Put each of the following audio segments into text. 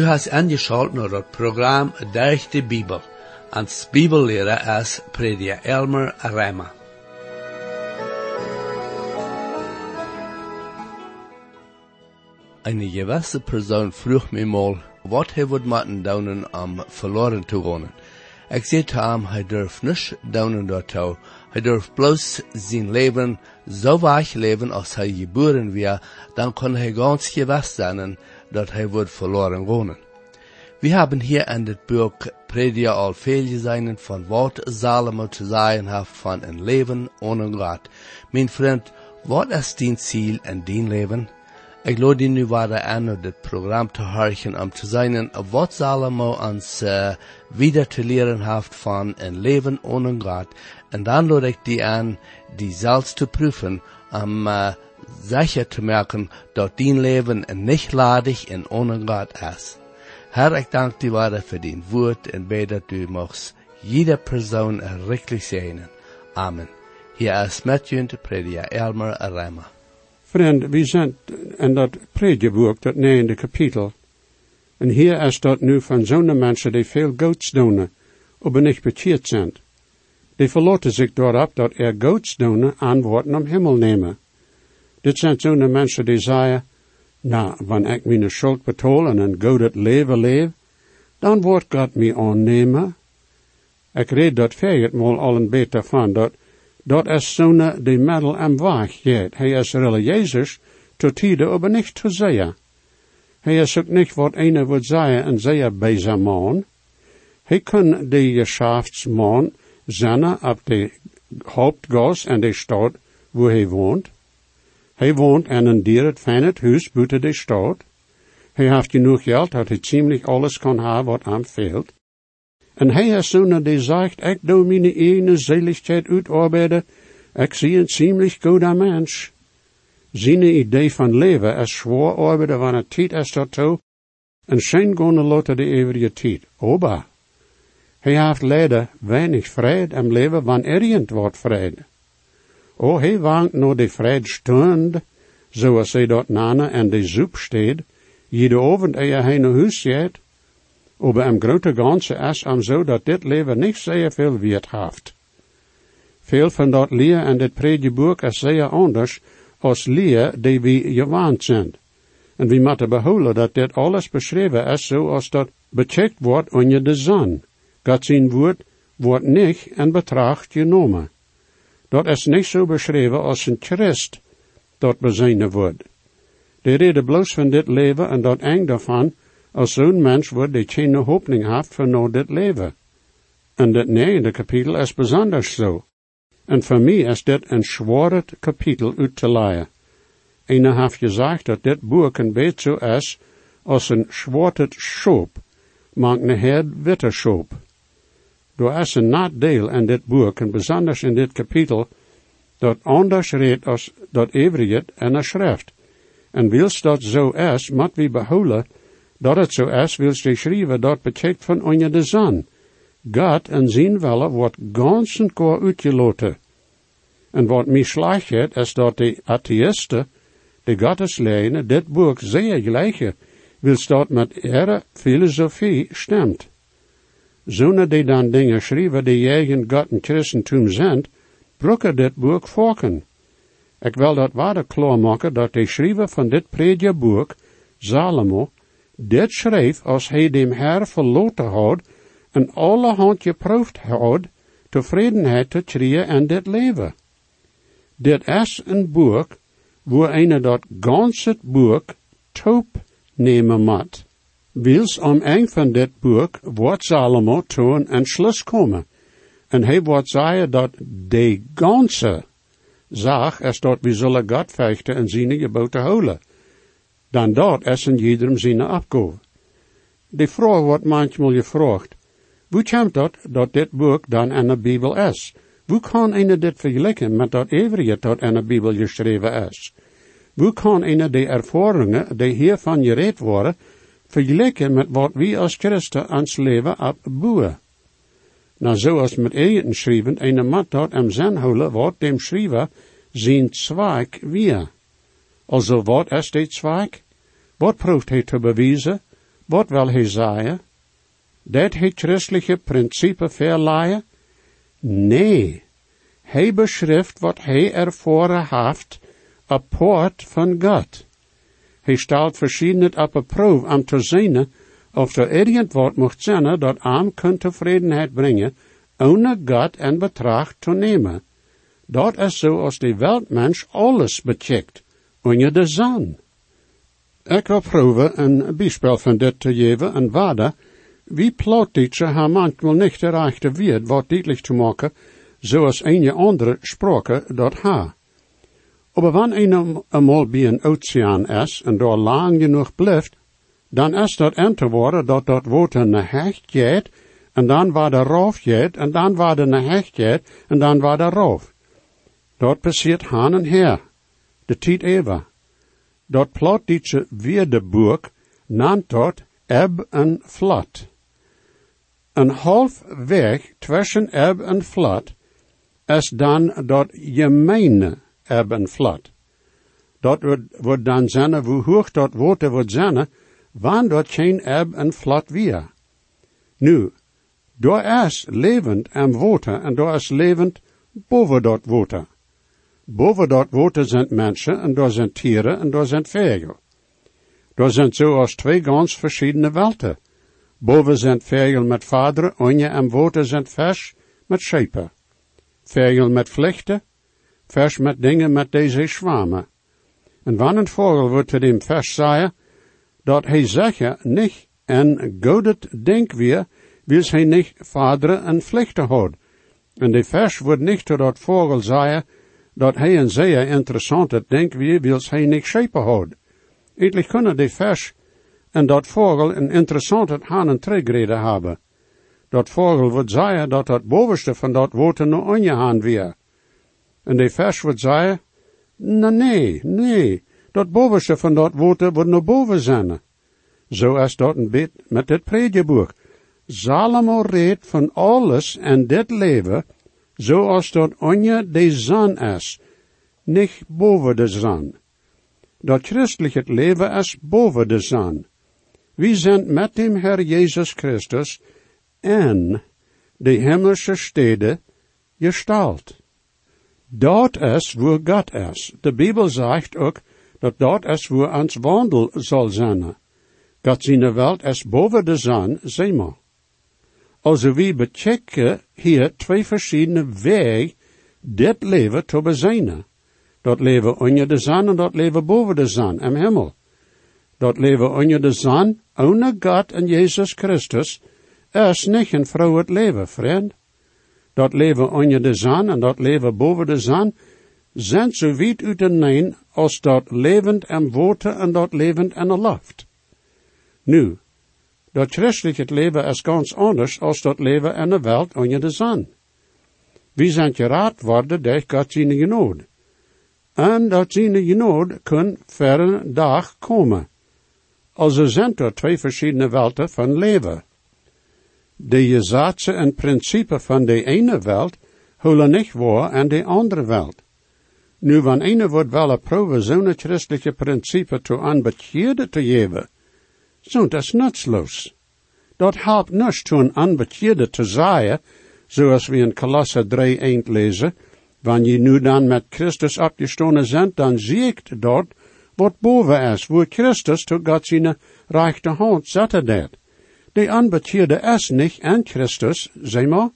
Du hast angeschaut naar het programma Durch de Bibel. Als Bibellehrer is prediker Elmer Rema. Eine gewisse Person vroeg mij mal, wat hij would moeten doen om verloren te wonen. Ik zei te hem, hij durft niet doen daartoe. Hij durft bloos zijn leven zo weich leven als hij geboren weer, dan kon hij ganz gewest zijn dat hij wordt verloren wonen. Wir haben hier in dit Buch Prediger al veel gezien van wat Salomo te zeggen heeft van een leven ohne Gott. Mijn vriend, wat is dein Ziel in dein leven? Ik lade nu weer aan om dit programma te horen om te zien wat Salomo ons uh, wieder te leren heeft van een leven ohne Gott. En dan lade ik die aan, die zelfs te proeven, om uh, sicher te merken dat dein leven niet ladig en ohne Gott is. Herr, ik dank dir weiter für dein Wort und bete, dass du machst jede Person errichtlich segnen. Amen. Hier ist Matthew de Prediger Elmer Rema. Vriend, we zijn in dat predieboek, dat negende kapitel. En hier is dat nu van zo'n mensen die veel goeds doen, aber niet bekeerd zijn. Die verloten zich daarop dat er goeds doen antwoorden om hemel nemen. Dit zijn zo'n mensen die zeggen, nou, wanneer ik mijn schuld betaal en een goed leven leef, dan wordt God mij aannemen. Ik reed dat mal al een beetje van, dat, dat is zo'n die middel en waag gaat. Hij is religieus tot tijden aber niet te zeggen. Hij is ook niet wat een wordt zeggen en zeggen zijn man. Hij kan de geschäftsman zijn op de hoofdgas en de stad waar hij woont. Hij woont in een dier fijne huis buiten de stad. Hij heeft genoeg geld dat hij ziemlich alles kan hebben wat hem veelt. En hij is zo'n die zegt, ik doe mijn ene zeligheid uitarbeiden, ik zie een ziemlich goede mens. Zijn idee van leven is zwaar arbeiden wanneer tijd is daartoe, en zijn gonna loten de eeuwige tijd. Oba. Hij heeft leider weinig vrede im leven wanneer irgend wordt vrede. O, hij wacht naar de vredstund, zoals hij dat nana en de zoep steed, jede avond eer hij naar huis gaat. Aber im grote ganze is am zo dat dit leven niet zeer veel wiert heeft. Veel van dat leer en dit predieboek is zeer anders als leer die we gewaan zijn. En we moeten behouden dat dit alles beschreven is zoals dat becheckt wordt onder de zon. God zijn woord wordt niet in betracht genomen. Dat is niet zo beschreven als een Christ dat bezijnen wordt. De reden bloos van dit leven en dat eng daarvan, als zo'n mens wordt die geen hoopning heeft voor nou dit leven. En dit negende kapitel is bijzonder zo. En voor mij is dit een zware kapitel uit te leiden. Einer heeft gezegd dat dit boek een beetje is als een zwarte schoop, maakt een herd witte schoop. Er is een nadeel in dit boek, en bijzonder in dit kapitel, dat anders redt als dat everiet en de schrift. En wils dat zo is, moet we behouden dat het zo is, wils schrijven dat betekent van onder de zon. God en zijn wille wordt gans en koor uitgeloten. En wat mij slaagt is dat de atheïsten, de goddesleiden, dit boek zeer gelijken, wils dat met ihre filosofie stemt. Zonder die dan dingen schrijven die eigen God en Christentum zijn, broeken dit boek volken. Ik wil dat waarde klaarmaken dat de schrijver van dit predieboek, Salomo, dit schreef als hij dem Herr verloten had en alle hand geproefd had, tevredenheid te krijgen in dit leven. Dit is een boek waar een dat ganse boek top nemen moet. Wils om een van dit boek wordt Salomo toen een schluss komen. En hij wordt zeggen dat de ganze zaak is dat we zullen God vechten en zijn geboten houden. Dan dat is in iedereen zijn afgave. De vraag wordt manchmal gevraagd, hoe komt dat dat dit boek dan in de Bijbel is? Hoe kan een dit vergelijken met dat overige dat in de Bijbel geschreven is? Hoe kan een de ervaringen die hiervan gereed worden, vergelijken met wat we als christen ons leven opbouwen? Nou, zoals met eigen schrijven, een mat dat am zin houden wat dem schrijver zijn zwak weer. Also wat is dit zwak? Wat proeft hij te bewijzen? Wat wil hij zeggen? Dat het christelijke principe verlaaien? Nee. Hij beschrijft wat hij ervoren heeft, apart van God. Hij stelt verschillend op een proef om te zien of er irgend mocht zijn dat aan kan tevredenheid brengen, ohne God en betracht te nemen. Dat is zo als de weltmens alles becheckt, onder de zon. Ik wil proeven een bijspel van dit te geven en waarde, wie plautdeutsche haar manchmal niet erreichte wird, wat duidelijk te maken, zoals een andere sprache dat ha. Maar wanneer een eenmaal bij een oceaan is en daar lang genoeg blijft, dan is dat en te worden dat dat water naar hecht gaat, en dan waar de roof gaat, en dan waar de naar hecht gaat, en dan waar de roof. Dat passiert haan en her, de tijd even. Dat plot deze Weerdeburg nannt dat eb en flat. Een half weg tussen eb en flat is dan dat gemeene eb en flat. Dat wordt, dan zijn, hoe hoog dat water wordt zijn, wanneer dat geen eb en flat weer. Nu, daar is levend en water en daar is levend boven dat water. Boven dat water zijn mensen en daar zijn tieren en daar zijn vogel. Daar zijn zoals twee ganz verschillende welten. Boven zijn vogel met vaderen, onje en water zijn vers met schepen. Vogel met vlechten, vers met dingen met deze zwamen. En wanneer vogel wordt te dem vers zeggen, dat hij zeggen niet en godet denk weer, wil hij niet vaderen en vlechten houden. En de vers wordt niet tot dat vogel zeggen, dat hij een zeer interessante denk wie wil hij niet schepen houden. Eigenlijk kunnen de vers en dat vogel een interessante haan en tregrede hebben. Dat vogel wordt zeggen dat dat bovenste van dat water nog ongehaan weer. En de vers wordt zeggen, nee, nee, nee, dat bovenste van dat water wordt naar boven zijn. Zo is dat een beetje met dit predjeboek. Salomo redt van alles en dit leven, zoals dat onder de zon is, niet boven de zon. Dat christelijk leven is boven de zon. We zijn met dem Herr Jezus Christus en de hemelse steden gestalt. Dat is waar God is. De Bijbel zegt ook dat dat is waar ons wandel zal zijn. God zijn welt is boven de zon, zeg maar. Also we bechecken hier twee verschillende wegen dit leven te bezijnen. Dat leven onder de zon en dat leven boven de zon, im hemel. Dat leven onder de zon, ohne God en Jezus Christus, is niet een vrolijk leven, vriend. Dat leven onder de zon en dat leven boven de zon, zijn zo weit uit de als dat levend en water en dat levend en lucht. Nu, dat christelijke leven is ganz anders als dat leven in de wereld onder de zon. We zijn geraad worden door God zijn genode. En dat zijn genode kan verre dag komen. Also zijn er twee verschillende welten van leven. De gezaatse en principe van de ene welt holen niet waar en de andere welt. Nu, van ene wordt wel proeven zo'n christelijke principe te aanbekjerde te geven, zo dat is nutsloos. Dat helpt niet to een te zeggen, zoals we in Colosse 3 eind lezen, wanneer je nu dan met Christus opgestonden bent, dan zie ik dort wat boven is, wo Christus tot God zijn rechte hand zette dat. De aanbekjerde is niet en Christus, zeg maar.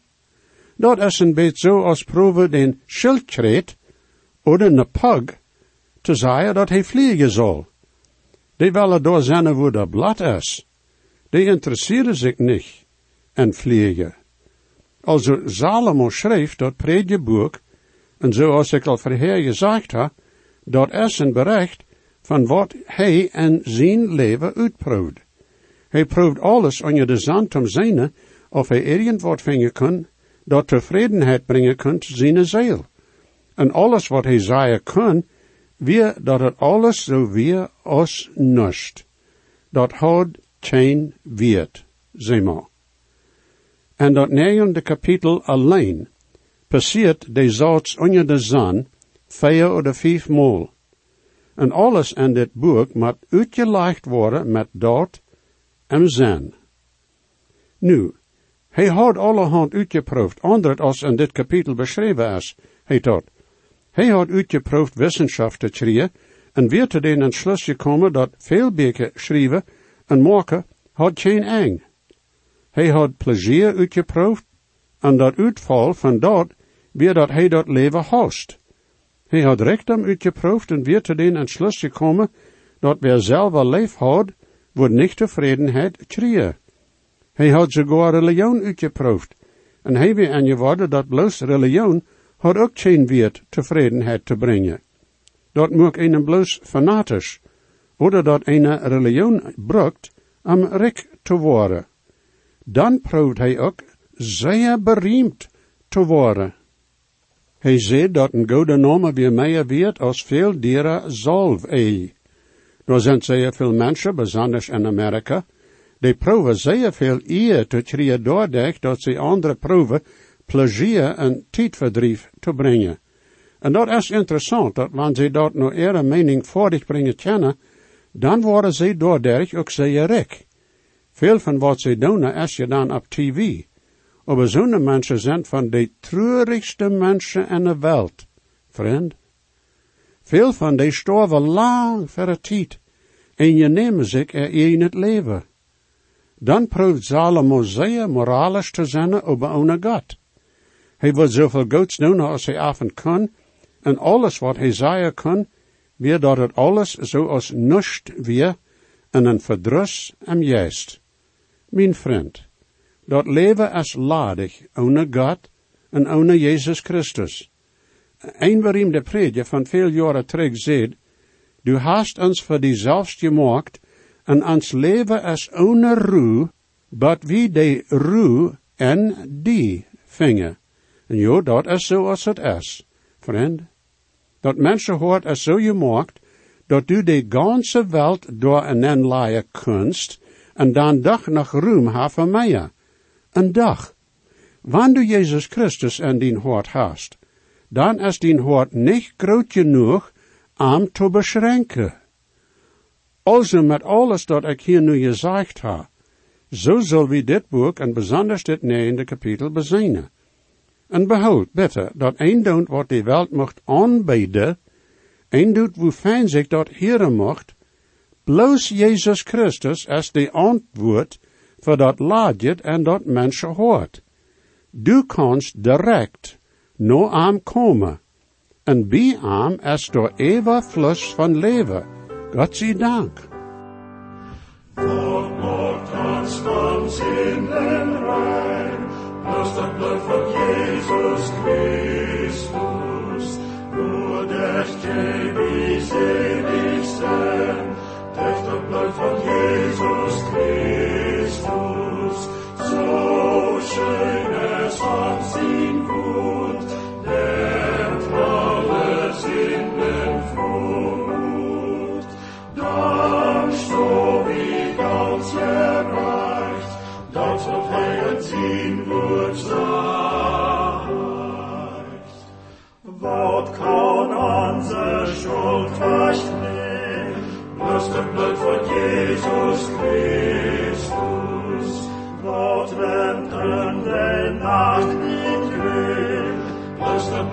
Dat is een beetje zo als proeven den schildkreet, of een pug, te zeggen dat hij vliegen zal. Die willen door zijn wo dat blad is. Die interesseren zich niet en vliegen. Also Salomo schreef dat predjeboek, en zoals ik al verheer gezegd heb, dat is een bericht van wat hij en zijn leven uitproeft. Hij proeft alles onder de zand om zijn, of hij irgendwat vinden kan, dat tevredenheid brengen kan te zijn ziel. En alles wat hij zeggen kan, weer dat het alles zo weer als nust. Dat houdt geen weet, zeg maar. En dat negende kapitel alleen passiert de zaad onder de zon vier of vijf maal. En alles in dit boek moet uitgelegd worden met dat zijn. Nu, hij had allerhand uitgeproefd, andere als in dit kapitel beschreven is, hij tot. Hij had uitgeproefd wetenschap te schrijven, en weer te den entschluss gekomen dat veel beken schrijven en maken had geen eng. Hij had plezier uitgeproefd, en dat uitval van dat, weer dat hij dat leven host. Hij had rechtem uitgeproefd en weer te den entschluss gekomen dat wer zelf leef had, wordt niet tevredenheid krieën. Hij had sogar religion uitgeproefd, en hij weer aangeworden dat bloos religion had ook geen weer tevredenheid te brengen. Dat moet een bloos fanatisch, oder dat een religion brukt om rik te worden. Dan proeft hij ook zeer bereimd te worden. Hij zei dat een goede name weer meer wird als veel dieren zalf ei. Er zijn zeer veel mensen, in Amerika, die proeven zeer veel eer te krijgen doordat dat ze andere proeven plezier en tijdverdrief te brengen. En dat is interessant, dat wanneer ze dat nou ihre mening voordig brengen kennen, dan worden ze doordat ook zeer rijk. Veel van wat ze doen is je dan op tv. Maar zo'n mensen zijn van de treurigste mensen in de wereld, vriend. Veel van die sterven lang voor de tijd. En je neemt zich er in het leven. Dan proeft Salomo zeer moralisch te zijn over een God. Hij wil zoveel goeds doen als hij en kan, en alles wat hij zeggen kan, weer dat het alles zoals nust weer, en een verdrus en juist. Mijn vriend, dat leven is ladig, ohne God en ohne Jezus Christus. Een de predje van veel jaren terug zegt, du hast ons voor die zelfs gemaakt, en ons leven is ohne ruw, but wie de ruw en die vingen. En jo, dat is zoals het is, vriend. Dat mensen hoort is zo gemaakt, dat du de ganze Welt door een laaien kunst, en dan dag nog roem ha van mij. Een dag. Wanneer Jezus Christus in dien hoort hast, dan is dien hoort niet groot genoeg om te beschränken. Also met alles dat ik hier nu gezegd ha, zo zal we dit boek en besonders dit negende kapitel bezinnen. En behoud, bitte, dat een doet wat die welt mocht aanbieden, een doet hoe fijn zich dat heren mocht, bloos Jezus Christus als de antwoord voor dat laadje en dat mensen hoort. Du kanst direct no aan komen, en bij aan is door eeuwig flus van sei Dank. God maakt ons van zinnen rein, bloß das Blut von Jesus Christus, nur der ewig selig sein, durch das Blut von Jesus Christus, so schön es uns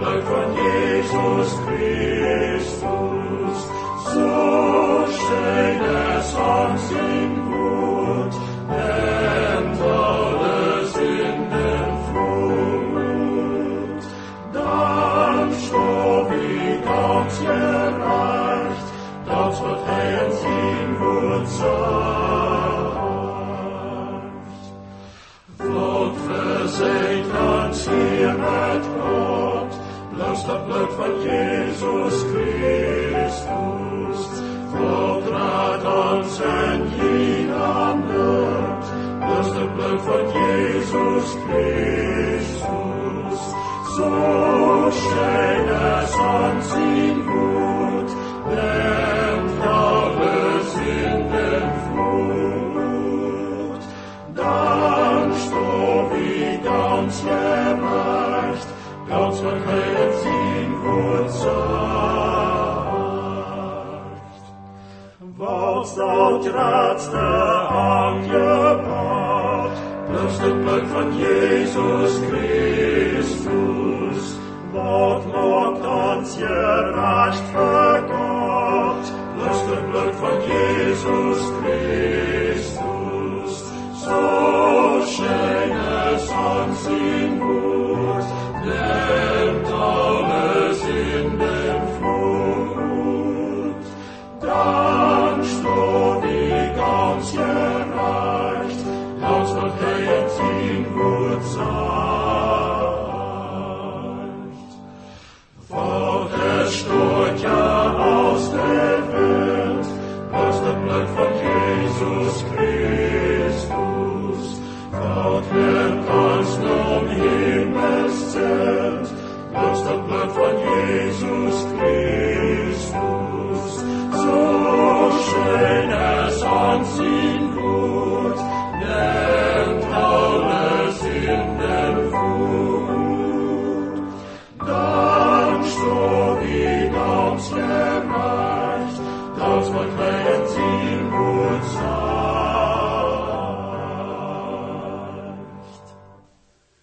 bloß het bloed van Jesus Christus. Von Jesus Christus. So schön es uns in Gut, nimmt alles in den Flut. Dann stob wie ganz gerecht, Gott wird heilen sin Gut sagt. Was da oudratste aangepaard. Plus het bloed van Jezus Christus, wat maakt ons je recht verkort. Plus het bloed van Jezus Christus, zo schön es aanzien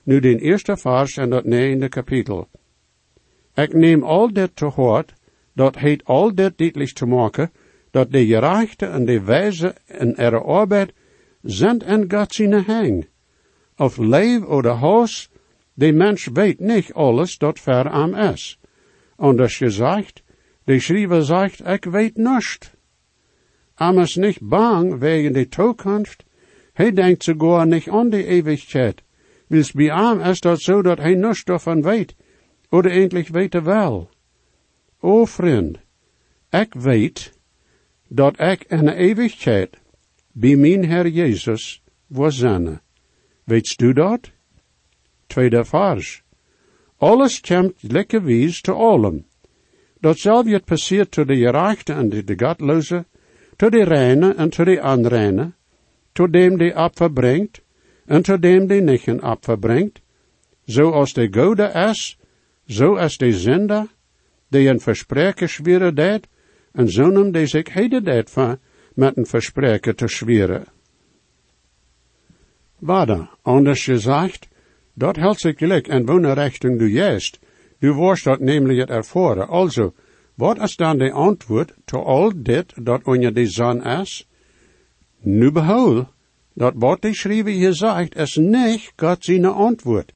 Nu den eerste vers en dat negende kapitel. Ik neem al dit te hoort, dat heet al dit duidelijk te maken, dat de gerechte en de wijze en ihre arbeid zijn en God zijn hang. Of leef oder haus, de mens weet niet alles dat ver am is. Anders gezegd, de schrijver zegt, ik weet nichts. Am is niet bang wegen de toekomst, hij denkt sogar niet aan de eeuwigheid. Wils bij am is dat zo dat hij nichts davon weet, oder endlich weet er wel. O vriend, ik weet dat ik in de eeuwigheid bij mijn Heer Jezus wil zijn. Weetst du dat? Tweede vers. Alles komt lekker wies te allem. Datzelfde passiert to de gerechte en de, de godloze, to de reine en to de onreine, to dem die Opfer brengt, en to dem die nicht Opfer brengt, zoals de gode is, zo is de zender, die een verspreken schweren deed, en zonem die zich heden deed van met een verspreken te schweren. Wada, anders gezegd, dat hält sich gelijk en wonen richting du juist. Du worst dat nämlich het ervoren. Also, wat is dan de antwoord to al dit dat onder de zon is? Nu behoud, dat wat de schrijver hier zegt, is niet God zijn antwoord.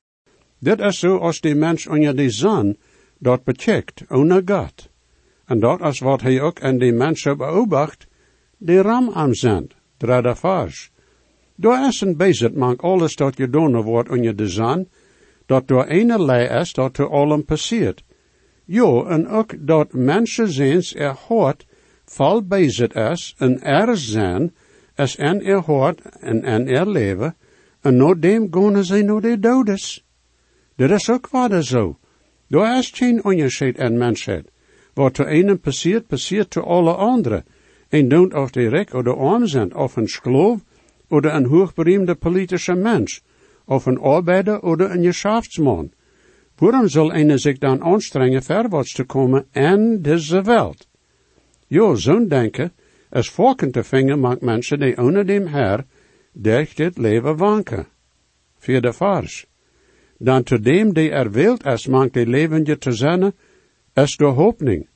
Dit is zo als de mens onder de zon dat becheckt, ohne God. En dat is wat hij ook in de mensen beobacht, de ram am zend, derde vers. Door is een bezit mank alles dat gedaan wordt onder de zon, dat door ene lei is dat te allem passiert. Jo, en ook dat mensen ziens er hoort, vol bezit is, en er zijn, is en er hoort, en en er leven, en no dem gaan ze no de dodes. Dat is ook wat zo. Door is geen onderscheid in mensheid. Wat te ene passiert, passiert te alle anderen. En don't of de rijk of de arm zijn, of een schloof, oder een hoogberoemde politische mens, of een arbeider oder een geschäftsman. Waarom zal eine zich dan anstrengen, verwaarts te komen in deze wereld? Jo, zo'n denken is volken te vingen maakt mensen die onder dem Herr durch dit leven wanken. Vierde vers. Dan te dem die er wilt is maakt die levende te zijn, is de hoopning.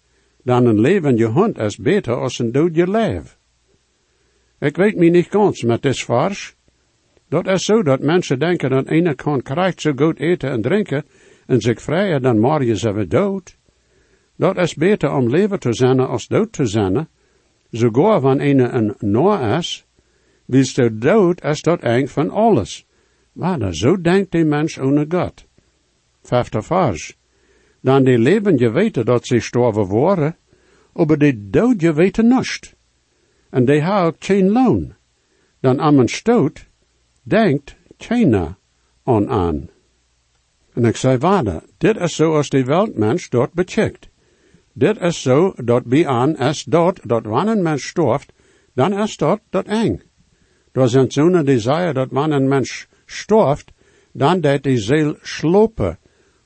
Dan een levende hond is beter als een doodje leef. Ik weet me niet ganz met dit vers. Dat is zo dat mensen denken dat ene kan krijgt zo goed eten en drinken en zich vrijen dan je ze dood. Dat is beter om leven te zijn als dood te zijn. Sogar wanneer ene een noor is, wils de dood is dat eng van alles. Maar zo denkt de mens ohne God. Vijfde vers. Dan die leven je weten dat ze sterven worden, aber de dood je weten niets. En die ha geen loon. Dan am een stoot, denkt keiner aan aan. En ik zei waarde, dit is zo als de weltmens dort becheckt. Dit is zo dat aan is dat, dat wanneer een mens storft, dan is dat dat eng. Door zijn zo'n desire dat wanneer een mens storft, dan deed die ziel slopen.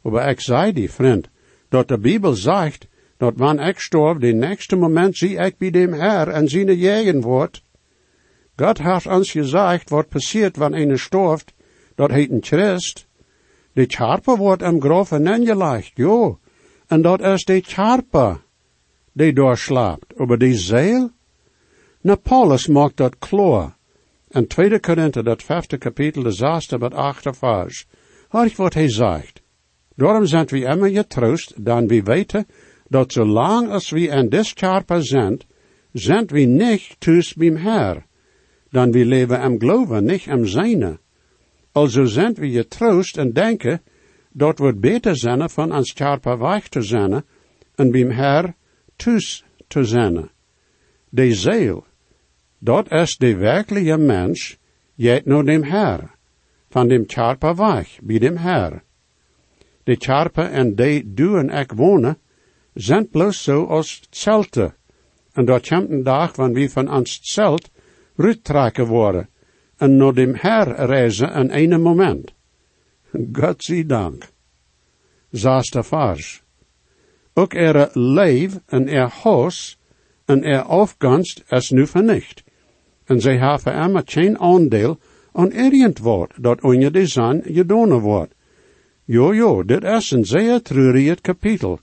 Maar ik zei die vriend, dat de Bijbel zegt, dat wanneer ik storf, de nächste moment zie ik bij dem Herr en zijn jegen wordt. Gott hat uns gesagt, wat passiert, wanneer een storft, dat heet een Christ. De charpe wordt am Graf leicht, jo. En dat is de charpe, die doorslaapt. Aber die Zeel? Na, Paulus maakt dat klaar. En 2 Korinther, dat vijfde kapitel, de zesde met achte vers. Hoor wat hij zegt. Daarom zijn we immer getroost, dan we weten, dat zolang als we in des charpe zijn, zijn we niet thuis beim Herr. Dan we leven am geloven, niet am zijne. Also zijn we getroost en denken, dat wordt beter zijn van ons charpe weg te zijn, en beim Herr thuis te zijn. De ziel, dat is de werkelijke mens, jet naar dem Herr, van dem charpe weg, bij dem Herr. De charpe en de doen ek wonen, zijn bloos zo als zelte. En dat komt een dag wanneer we van ons zelt ruttrekken worden en naar dem Herr reizen in een moment. God zie dank. Zesde vers. Ook er leef en er huis en er afganst is nu vernicht. En zij hebben immer geen aandeel aan irgend wat dat onder de zon gedaan wordt. Jo, jo, dit is een zeer treurig kapitel.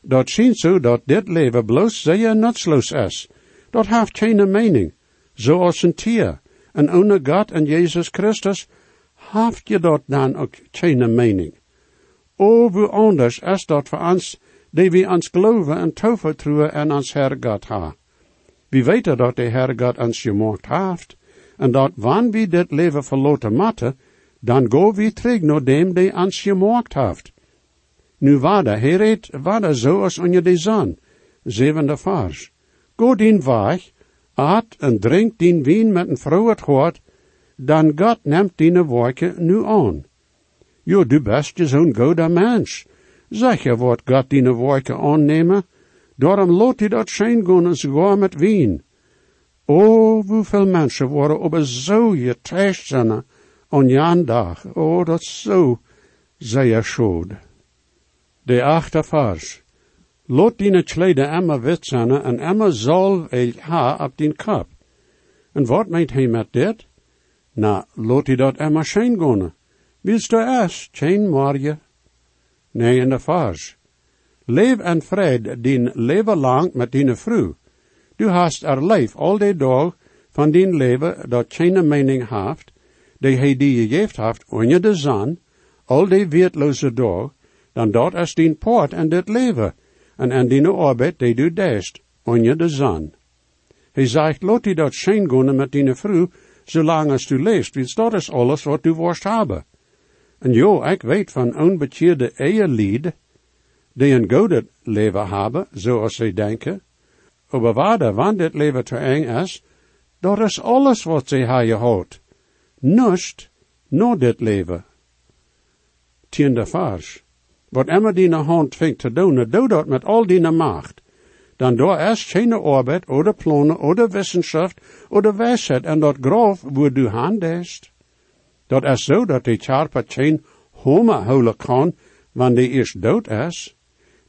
Dat schijnt zo dat dit leven bloos zeer nutsloos is. Dat heeft geen mening, zoals een tier. En ohne God en Jezus Christus heeft je dat dan ook geen mening. O, hoe anders is dat voor ons, die we ons geloven en toevertrouwen en ons Herr God ha. We weten dat de Herr God ons gemaakt heeft, en dat wanneer we dit leven verloten matten, dan go we terug naar dem die ons gemaakt heeft. Nu waarde, hij reed waarde zoals onder de zon. Zevende vers. Go dien weg, at en drink dien wien met een vrolijk hart, dan God neemt die woordje nu aan. Jo, du best je zo'n goede mens. Zeg je wat God die woordje aannemen? Daarom laat hij dat schijn gaan en sogar met wien. O, hoeveel mensen worden op zo getrashed zijn aan jan dag. O, dat zo, zei schuld. De achte vers. Lot dine kleden emmer wit zijn en emmer zal el ha op din kop. En wat meent hij met dit? Na, lot hij dat emmer schijn gaan. Willst du es, chain morje? Nee, in de vers. Leef en vrede din leven lang met dine vrouw. Du hast er leef al de dag van din leven dat geen mening heeft, die hij die gegeven heeft onder de zon, al de weertloze dag, dan dat is din poort en dit leven, en en dine arbeid die du deest, onder de zon. Hij zegt, die dat schijn gaan met dine vrouw, zolang als du leest, want dat is alles wat du worst hebben. En jo, ik weet van onbekeerde eierlied, die een goede leven hebben, zoals zij denken. Maar waarde, wanneer dit leven te eng is, dat is alles wat zij hebben gehad. Nust, no dit leven. Tiende. Wat immer die hand vindt te doen, doe dat met al die macht. Dan door is geen arbeid, oder plannen, oder wissenschaft, oder wijsheid, en dat grof wo du handest. Dat is zo dat die charpa geen homer houden kan, wanneer die eerst dood is.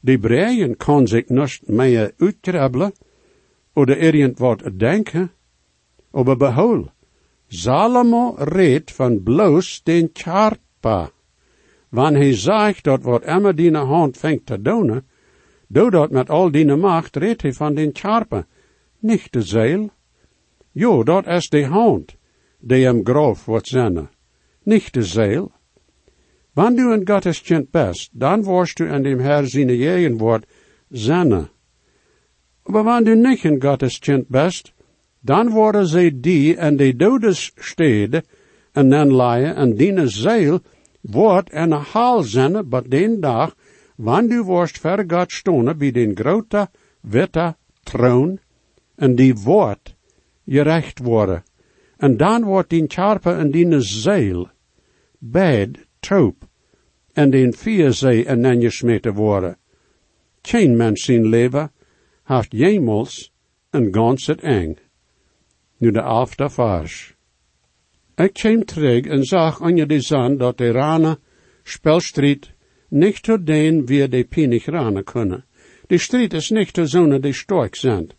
Die breien kan zich niet meer uitkrabbelen, oder irgend wat denken. Aber behol, Salomo redt van bloos den charpa. Wanneer hij zegt dat wat immer die hand vindt te doen, doe dat met al die macht, redt hij van den charpa, niet de zeel. Jo, dat is de hand, die hem grof wordt zijn, niet de zeel. Wanneer du een Gottes kind best, dan worst du in dem Herr zijn jegen wordt zenne. Maar wanneer du niet een Gottes kind best, dan worden zij die en de dodes steden en dan laaien en diene zeil wordt en een haal zenne, but den dag, wanneer du worst ver God stonen bij den grote witte troon en die wordt gerecht worden. En dan wordt die charpe en die zeil, bed, troop, en den vierzee en dan gesmeten worden. Geen mens zijn leven haft jemals en gans het eng. Nu de elfde vers. Ik kwam terug en zag onder de zon dat de spelstrijd niet tot den wie de pinig ranen kunnen. De strijd is niet te zonen die sterk zijn,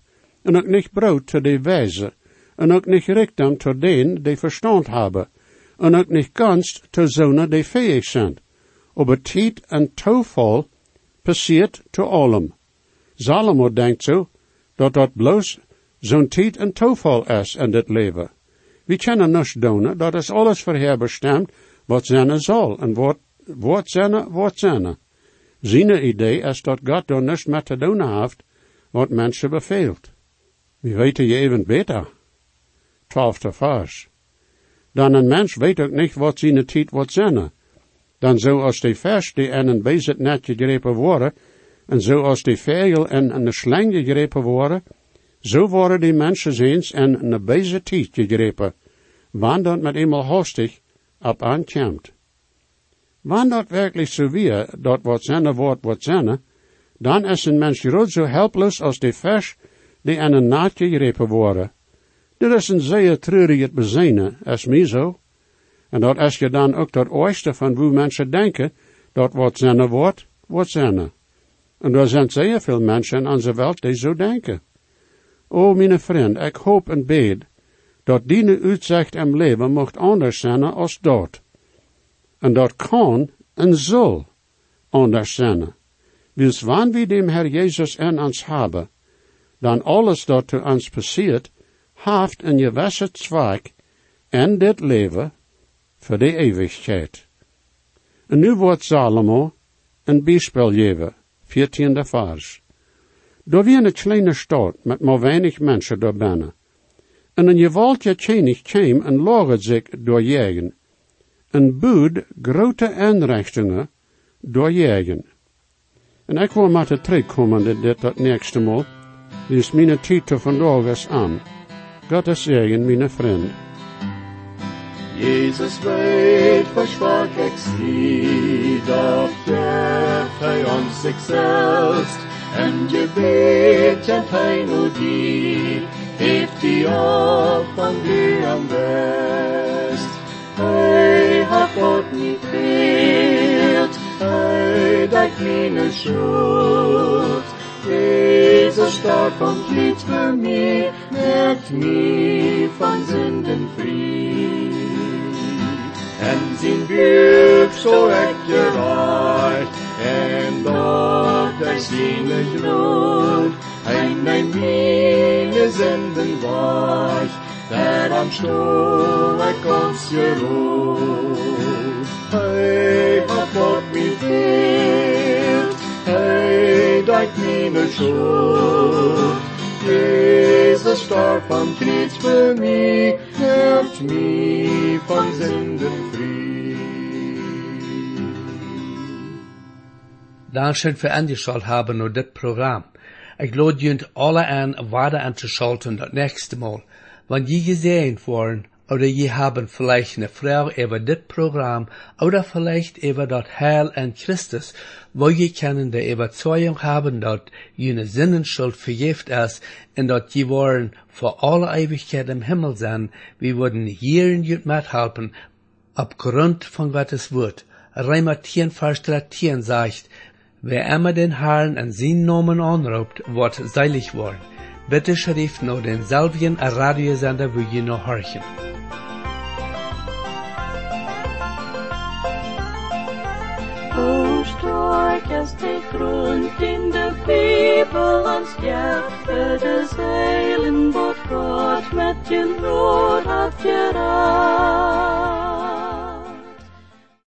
en ook niet brood te de wijze, en ook niet richten tot denen die verstand hebben, en ook niet ganz tot zonen die fähig zijn. Aber tijd en toeval passiert te allem. Salomo denkt zo, dat dat bloos zo'n tijd en toeval is in dit leven. We kennen niet doen, dat is alles voor bestemd, wat zijn zal, en wat, wat zijn, wat zijn. Zijn idee is dat God dan niets te doen heeft, wat mensen beveelt. We weten je even beter. Twaalfde vers. Dan een mens weet ook niet wat zijn tijd wat zijn. Dan zo als die vers die in een bezit net gegrepen worden, en zo als die vegel in een slang gegrepen worden, zo worden die mensen eens in een bezit tijd gegrepen, wanneer met eenmaal hastig op aankomt. Wanneer dat werkelijk zo weer, dat wat zijn wordt zijn, dan is een mens groot zo helpless als die vers die in een naadje gegrepen worden. Dit is een zeer treurig bezinnen, is mij zo. En dat is je dan ook dat oosten van hoe mensen denken, dat wat zijn wordt, zijn. En er zijn zeer veel mensen in onze wereld die zo denken. O, mijn vriend, ik hoop en bid, dat die uitzicht in leven mocht anders zijn als dat. En dat kan en zal anders zijn. Dus wanneer we dem Herr Jezus in ons hebben, dan alles dat te ons passiert, heeft een gewisse zweig in dit leven voor de eeuwigheid. En nu wordt Salomo een bijspel geven, 14e vers. Door wie een kleine stad met maar weinig mensen door binnen. En een gewaltje tjenig kwam en logert zich doorjagen. Een boed grote aanrichtingen doorjagen. En ik wil maar terugkomen dit, dat nächste mal. Dus mijn titel vandaag is aan. God is zegen, mijn vriend. Jesus weet, versprach ik dat geeft hij ons zichzelf. En je weet, en hij nu die, heeft die op van die am best. God niet geheeld, hij dat meine schuld. Starb und litt für mich, merkt mich von Sünden frei. En zijn buik zo echt gereicht, en dort er seine Glut, ein mein meine Sünden weich, der am er kommst geruht. Hey, hat Gott mich geheelt, hey, dein meine Schuld. Jesus starb am Kreuz für mich, nimmt mich von frei. Dankeschön für angeschaut haben und das Programm. Ich lade junt alle an, weiter anzuschalten das nächste Mal. Wenn die gesehen worden, oder je haben vielleicht eine Frau über das Programm, oder vielleicht über das Heil in Christus, wo je können die Überzeugung haben, dass jene Sinnenschuld vergift ist, und dass je wollen vor alle Ewigkeit im Himmel sein, wir würden hier in jut mithelfen, aufgrund von Gottes Wort. Reimer 10, Vers 13 sagt, wer immer den Herrn an seinen Namen anruft, wird seilig worden. Bitte schrift nur den selben Radiosender, wo ihr noch horchen. In je nood